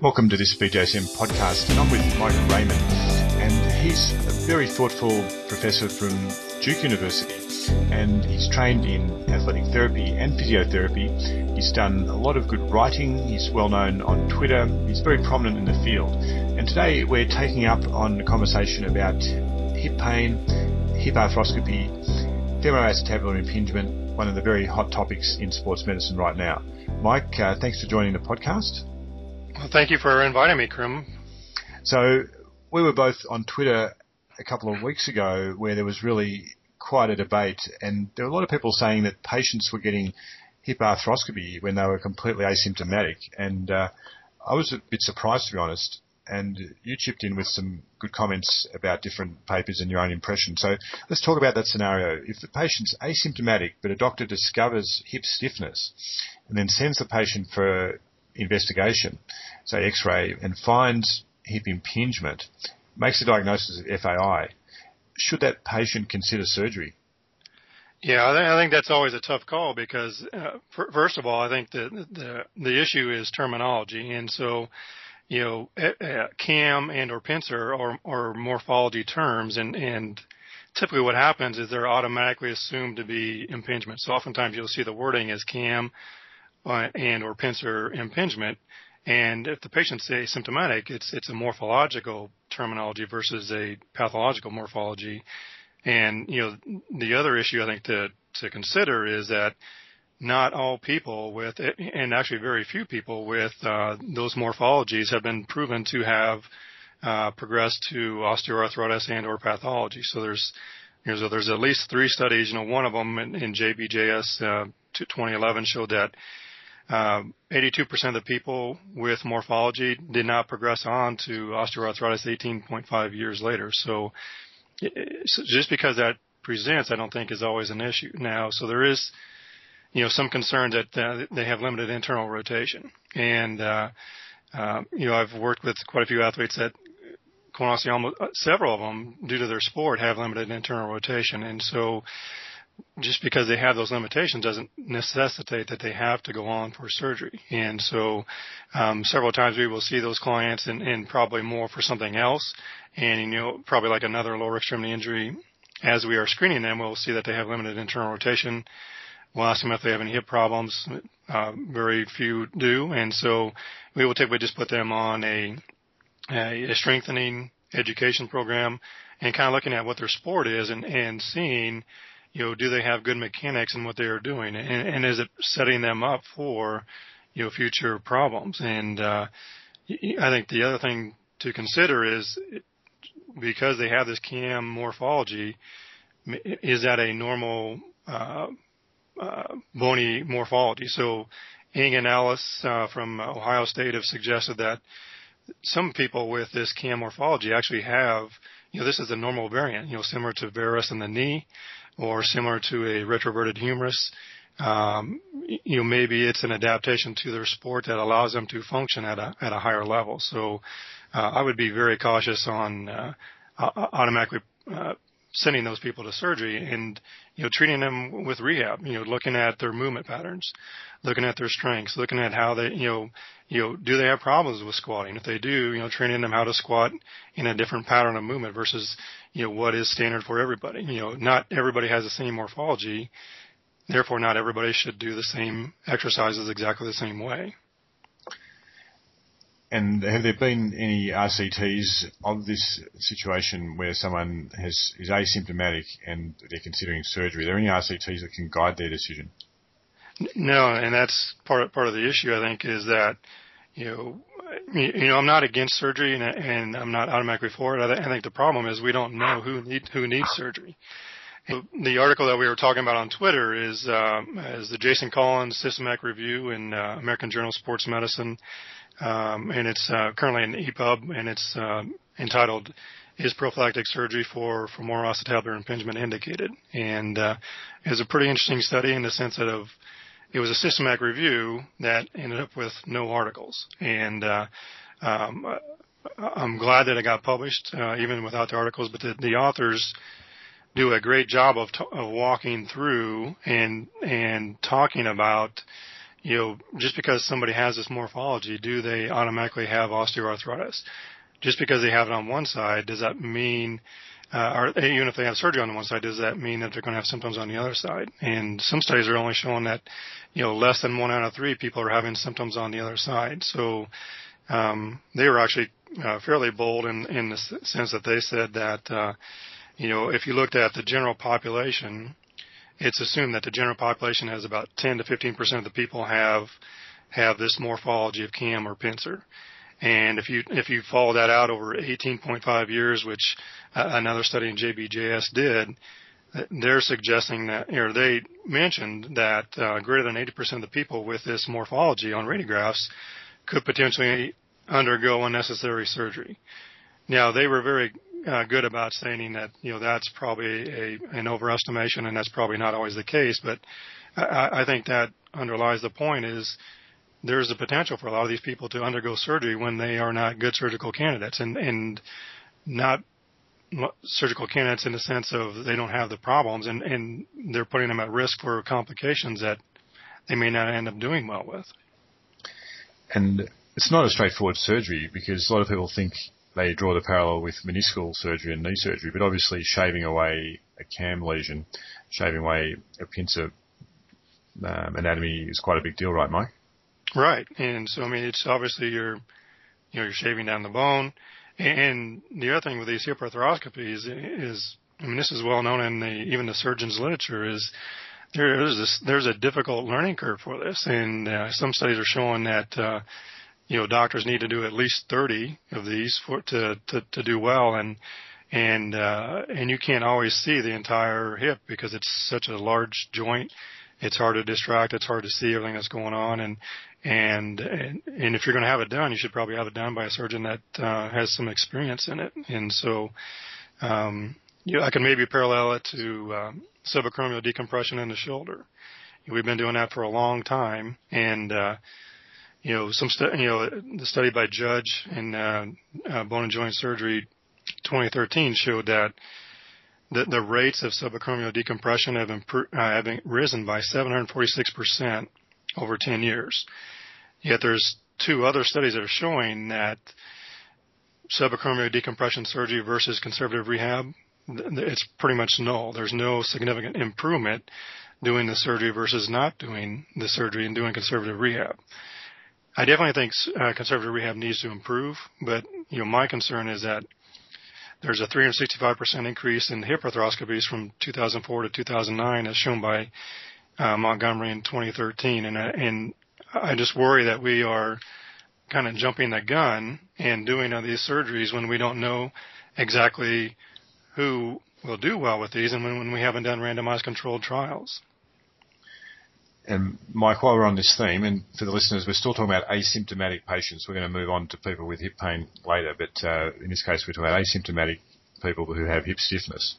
Welcome to this BJSM podcast. And I'm with Mike Reiman, and he's a very thoughtful professor from Duke University, and he's trained in athletic therapy and physiotherapy. He's done a lot of good writing. He's well known on Twitter. He's very prominent in the field. And today we're taking up on a conversation about hip pain, hip arthroscopy, femoroacetabular impingement, one of the very hot topics in sports medicine right now. Mike, uh, thanks for joining the podcast. Well, thank you for inviting me, Karim. So we were both on Twitter a couple of weeks ago where there was really quite a debate and there were a lot of people saying that patients were getting hip arthroscopy when they were completely asymptomatic and uh, I was a bit surprised to be honest and you chipped in with some good comments about different papers and your own impression. So let's talk about that scenario. If the patient's asymptomatic but a doctor discovers hip stiffness and then sends the patient for investigation, say X-ray, and finds hip impingement, makes a diagnosis of FAI, should that patient consider surgery? Yeah, I think that's always a tough call because, uh, first of all, I think the, the the issue is terminology, and so you know, CAM and or pincer are, are morphology terms, and and typically what happens is they're automatically assumed to be impingement. So oftentimes you'll see the wording as CAM uh, and or pincer impingement. And if the patient's asymptomatic, it's it's a morphological terminology versus a pathological morphology. And you know, the other issue I think to to consider is that not all people with, and actually very few people with uh, those morphologies have been proven to have uh, progressed to osteoarthritis and or pathology. So there's there's, there's at least three studies. You know, one of them in, in JBJS uh, 2011 showed that um, 82% of the people with morphology did not progress on to osteoarthritis 18.5 years later. So, so just because that presents, I don't think is always an issue now. So there is, you know, some concern that uh, they have limited internal rotation. And, uh, uh, you know, I've worked with quite a few athletes that quite honestly, almost several of them, due to their sport, have limited internal rotation. And so, just because they have those limitations doesn't necessitate that they have to go on for surgery. And so, um, several times we will see those clients and, and probably more for something else. And, you know, probably like another lower extremity injury. As we are screening them, we'll see that they have limited internal rotation. We'll ask them if they have any hip problems. Uh, very few do. And so we will typically just put them on a, a strengthening education program and kind of looking at what their sport is and, and seeing, you know, do they have good mechanics in what they are doing, and, and is it setting them up for, you know, future problems? And uh, I think the other thing to consider is because they have this CAM morphology, is that a normal uh, uh, bony morphology? So, Ing and Alice uh, from Ohio State have suggested that some people with this CAM morphology actually have, you know, this is a normal variant, you know, similar to varus in the knee, or similar to a retroverted humerus. Um, you know, maybe it's an adaptation to their sport that allows them to function at a at a higher level. So, uh, I would be very cautious on uh, automatically uh, sending those people to surgery and you know treating them with rehab. You know, looking at their movement patterns, looking at their strengths, looking at how they you know you know do they have problems with squatting? If they do, you know, training them how to squat in a different pattern of movement versus you know, what is standard for everybody. You know, not everybody has the same morphology. Therefore, not everybody should do the same exercises exactly the same way. And have there been any RCTs of this situation where someone has is asymptomatic and they're considering surgery? Are there any RCTs that can guide their decision? No, and that's part of, part of the issue. I think is that you know you know, I'm not against surgery and, and I'm not automatically for it. I, th- I think the problem is we don't know who need who needs surgery. the article that we were talking about on Twitter is um, is the Jason Collins systematic review in uh, American Journal of Sports Medicine, um, and it's uh, currently in EPUB, and it's uh, entitled "Is Prophylactic Surgery for Femoral Acetabular Impingement Indicated?" And uh, it's a pretty interesting study in the sense that of it was a systematic review that ended up with no articles. And uh, um, I'm glad that it got published, uh, even without the articles. But the, the authors do a great job of, t- of walking through and and talking about you know, just because somebody has this morphology, do they automatically have osteoarthritis? Just because they have it on one side, does that mean, uh, or even if they have surgery on the one side, does that mean that they're going to have symptoms on the other side? And some studies are only showing that, you know, less than one out of three people are having symptoms on the other side. So, um, they were actually uh, fairly bold in, in the sense that they said that, uh, you know, if you looked at the general population, it's assumed that the general population has about 10 to 15 percent of the people have have this morphology of CAM or pincer. And if you if you follow that out over 18.5 years, which uh, another study in JBJS did, they're suggesting that, or they mentioned that uh, greater than 80% of the people with this morphology on radiographs could potentially undergo unnecessary surgery. Now they were very uh, good about saying that you know that's probably a an overestimation and that's probably not always the case, but I, I think that underlies the point is there's a potential for a lot of these people to undergo surgery when they are not good surgical candidates and and not surgical candidates in the sense of they don't have the problems and and they're putting them at risk for complications that they may not end up doing well with. And it's not a straightforward surgery because a lot of people think they draw the parallel with meniscal surgery and knee surgery, but obviously shaving away a cam lesion, shaving away a pincer um, anatomy is quite a big deal, right, Mike? Right, and so I mean, it's obviously you're, you know, you're shaving down the bone, and the other thing with these hip arthroscopies is, I mean, this is well known in the even the surgeon's literature is there's this there's a difficult learning curve for this, and uh, some studies are showing that. Uh, you know, doctors need to do at least 30 of these for to to, to do well, and and uh, and you can't always see the entire hip because it's such a large joint. It's hard to distract. It's hard to see everything that's going on, and and and, and if you're going to have it done, you should probably have it done by a surgeon that uh, has some experience in it. And so, um, you know, I can maybe parallel it to um, subacromial decompression in the shoulder. We've been doing that for a long time, and uh, you know, some stu- you know, the study by Judge in uh, uh, Bone and Joint Surgery 2013 showed that the, the rates of subacromial decompression have, impro- uh, have risen by 746% over 10 years. Yet there's two other studies that are showing that subacromial decompression surgery versus conservative rehab, it's pretty much null. There's no significant improvement doing the surgery versus not doing the surgery and doing conservative rehab. I definitely think uh, conservative rehab needs to improve, but you know my concern is that there's a 365% increase in hip arthroscopies from 2004 to 2009, as shown by uh, Montgomery in 2013, and uh, and I just worry that we are kind of jumping the gun and doing these surgeries when we don't know exactly who will do well with these, and when, when we haven't done randomized controlled trials. And Mike, while we're on this theme, and for the listeners, we're still talking about asymptomatic patients. We're going to move on to people with hip pain later, but uh, in this case, we're talking about asymptomatic people who have hip stiffness.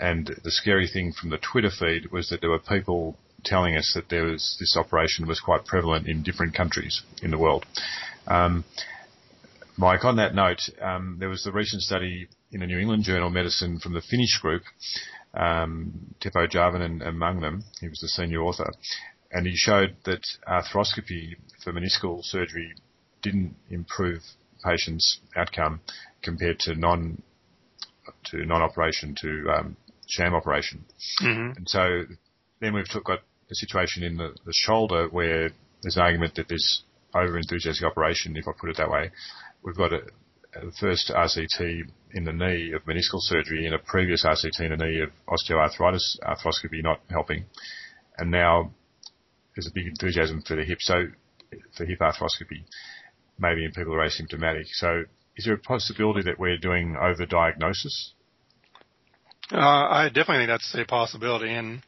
And the scary thing from the Twitter feed was that there were people telling us that there was this operation was quite prevalent in different countries in the world. Um, Mike, on that note, um, there was the recent study in the New England Journal of Medicine from the Finnish group um, Teppo Jarvinen among them. He was the senior author, and he showed that arthroscopy for meniscal surgery didn't improve patients' outcome compared to non to non-operation to um, sham operation. Mm-hmm. And so then we've got a situation in the, the shoulder where there's an argument that there's over enthusiastic operation, if I put it that way. We've got a, the first RCT in the knee of meniscal surgery and a previous RCT in the knee of osteoarthritis arthroscopy not helping. And now there's a big enthusiasm for the hip, so for hip arthroscopy, maybe in people who are asymptomatic. So is there a possibility that we're doing over-diagnosis? Uh, I definitely think that's a possibility. And,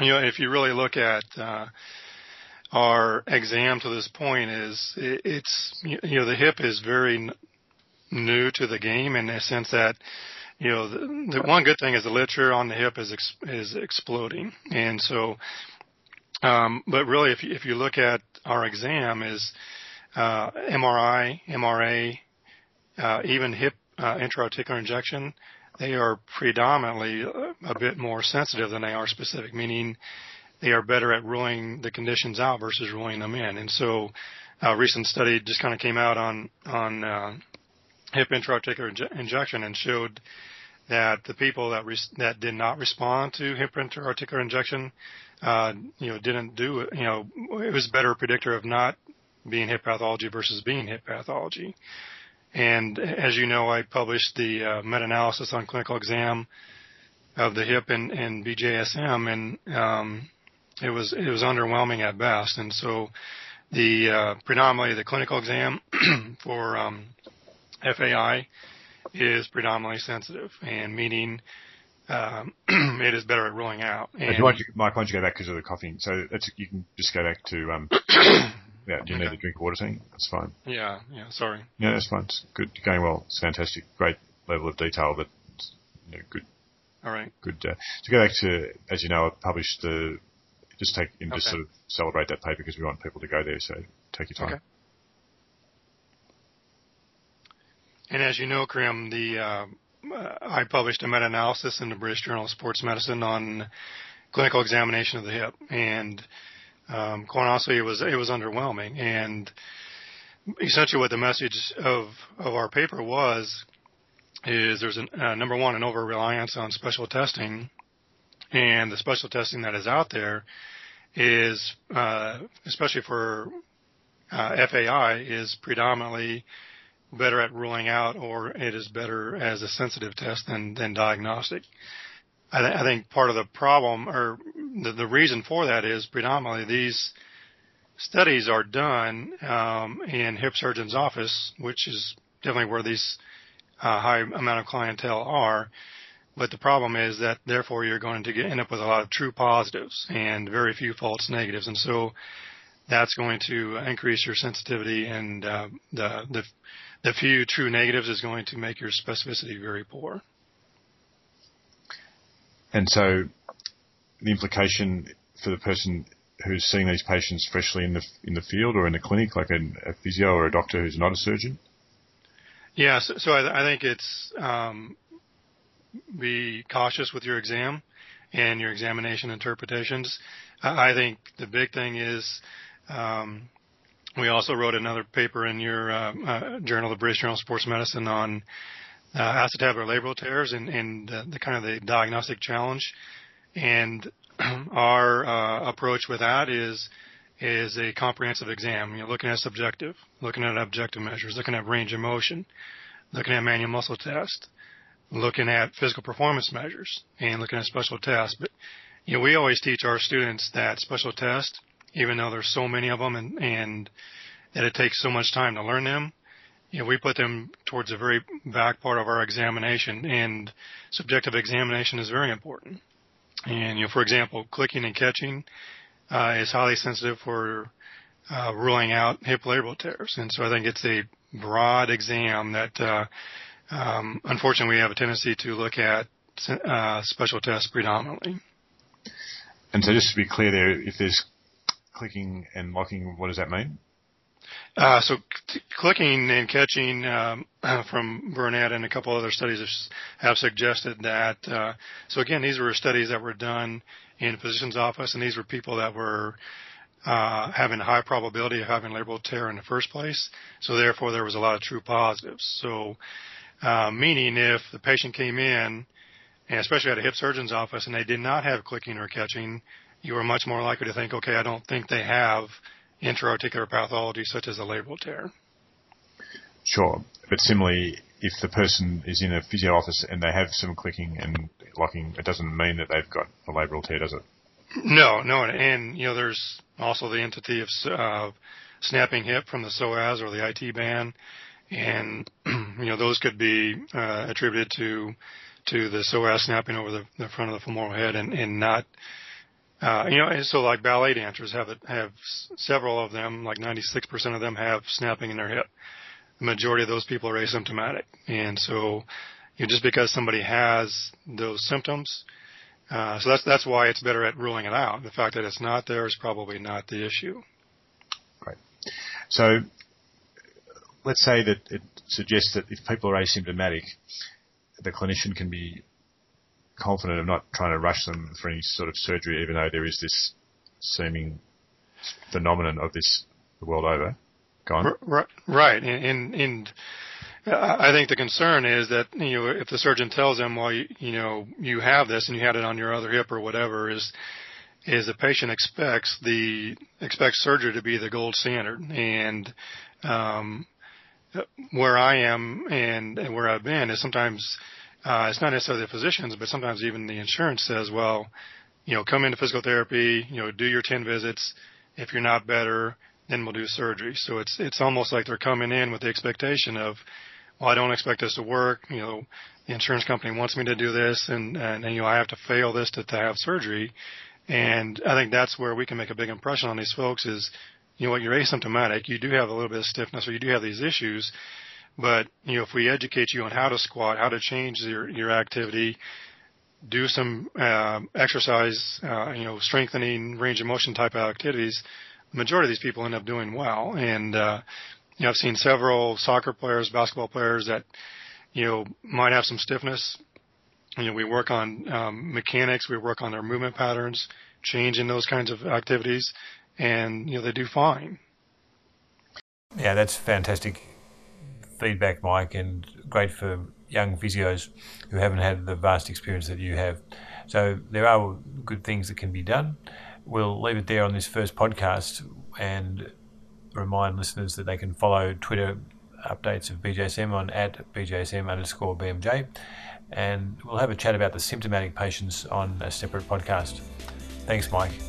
you know, if you really look at, uh, our exam to this point is it's you know the hip is very new to the game in the sense that you know the, the one good thing is the literature on the hip is ex, is exploding, and so. Um, but really, if you, if you look at our exam, is uh, MRI, MRA, uh, even hip uh, intra-articular injection, they are predominantly a bit more sensitive than they are specific. Meaning, they are better at ruling the conditions out versus ruling them in. And so, a recent study just kind of came out on on uh, hip intra-articular injection and showed that the people that res- that did not respond to hip intra-articular injection, uh, you know, didn't do it. You know, it was a better predictor of not being hip pathology versus being hip pathology. And as you know, I published the uh, meta-analysis on clinical exam of the hip and, and BJSM, and um, it was it was underwhelming at best. And so, the uh, predominantly the clinical exam for um, FAI is predominantly sensitive, and meaning um, it is better at ruling out. And, and Mike, why don't you go back because of the coughing? So that's you can just go back to um, Yeah, do you okay. need a drink of water, thing? That's fine. Yeah, yeah, sorry. Yeah, that's fine. It's good. You're going well. It's fantastic. Great level of detail, but you know, good. All right. Good. Uh, to go back to, as you know, I published the, just take, and okay. just sort of celebrate that paper because we want people to go there, so take your time. Okay. And as you know, Karim, the, uh, I published a meta-analysis in the British Journal of Sports Medicine on clinical examination of the hip, and um, quite honestly, it was it was underwhelming. And essentially, what the message of of our paper was is there's an, uh, number one an over reliance on special testing, and the special testing that is out there is uh, especially for uh, FAI is predominantly better at ruling out or it is better as a sensitive test than, than diagnostic. I, th- I think part of the problem or the, the reason for that is predominantly these studies are done um, in hip surgeon's office, which is definitely where these uh, high amount of clientele are. But the problem is that therefore you're going to get, end up with a lot of true positives and very few false negatives, and so that's going to increase your sensitivity, and uh, the the the few true negatives is going to make your specificity very poor. And so the implication for the person who's seeing these patients freshly in the in the field or in the clinic, like a, a physio or a doctor who's not a surgeon? Yeah, so, so I, I, think it's um, be cautious with your exam and your examination interpretations. I, I think the big thing is um, we also wrote another paper in your uh, uh, journal, the British Journal of Sports Medicine, on uh, acetabular labral tears and, and uh, the kind of the diagnostic challenge. And our uh, approach with that is is a comprehensive exam. You're looking at subjective, looking at objective measures, looking at range of motion, looking at manual muscle test, looking at physical performance measures, and looking at special tests. But you know, we always teach our students that special tests, even though there's so many of them and, and that it takes so much time to learn them, you know, we put them towards the very back part of our examination, and subjective examination is very important. And you know, for example, clicking and catching uh, is highly sensitive for uh, ruling out hip labral tears, and so I think it's a broad exam that, uh, um, unfortunately, we have a tendency to look at uh, special tests predominantly. And so, just to be clear, there, if there's clicking and locking, what does that mean? Uh, so clicking and catching um, from Burnett and a couple other studies have, suggested that. Uh, so again, these were studies that were done in a physician's office, and these were people that were uh, having a high probability of having labral tear in the first place. So therefore, there was a lot of true positives. So uh, meaning if the patient came in, and especially at a hip surgeon's office, and they did not have clicking or catching, you are much more likely to think, okay, I don't think they have intra-articular pathology such as a labral tear. Sure. But similarly, if the person is in a physio office and they have some clicking and locking, it doesn't mean that they've got a labral tear, does it? No, no. And, you know, there's also the entity of uh, snapping hip from the psoas or the IT band. And, you know, those could be uh, attributed to to the psoas snapping over the, the front of the femoral head and, and not uh, you know, so like ballet dancers have it, have several of them, like 96% of them have snapping in their hip. The majority of those people are asymptomatic, and so you know, just because somebody has those symptoms, uh, so that's that's why it's better at ruling it out. The fact that it's not there is probably not the issue. Right. So let's say that it suggests that if people are asymptomatic, the clinician can be confident of not trying to rush them for any sort of surgery, even though there is this seeming phenomenon of this the world over. Gone. Right, and, and I think the concern is that you know if the surgeon tells them, well, you, you know, you have this and you had it on your other hip or whatever, is is the patient expects the expects surgery to be the gold standard, and um, where I am and, and where I've been is sometimes uh, it's not necessarily the physicians, but sometimes even the insurance says, well, you know, come into physical therapy, you know, do your 10 visits. If you're not better, then we'll do surgery. So it's, it's almost like they're coming in with the expectation of, well, I don't expect this to work. You know, the insurance company wants me to do this and, and, and you know, I have to fail this to, to have surgery. And I think that's where we can make a big impression on these folks is, you know what, you're asymptomatic. You do have a little bit of stiffness or you do have these issues. But, you know, if we educate you on how to squat, how to change your, your activity, do some uh, exercise, uh, you know, strengthening range of motion type of activities, the majority of these people end up doing well. And, uh, you know, I've seen several soccer players, basketball players that, you know, might have some stiffness. You know, we work on um, mechanics, we work on their movement patterns, changing those kinds of activities, and, you know, they do fine. Yeah, that's fantastic feedback, Mike, and great for young physios who haven't had the vast experience that you have. So there are good things that can be done. We'll leave it there on this first podcast and remind listeners that they can follow Twitter updates of BJSM on at BJSM underscore BMJ. And we'll have a chat about the symptomatic patients on a separate podcast. Thanks, Mike.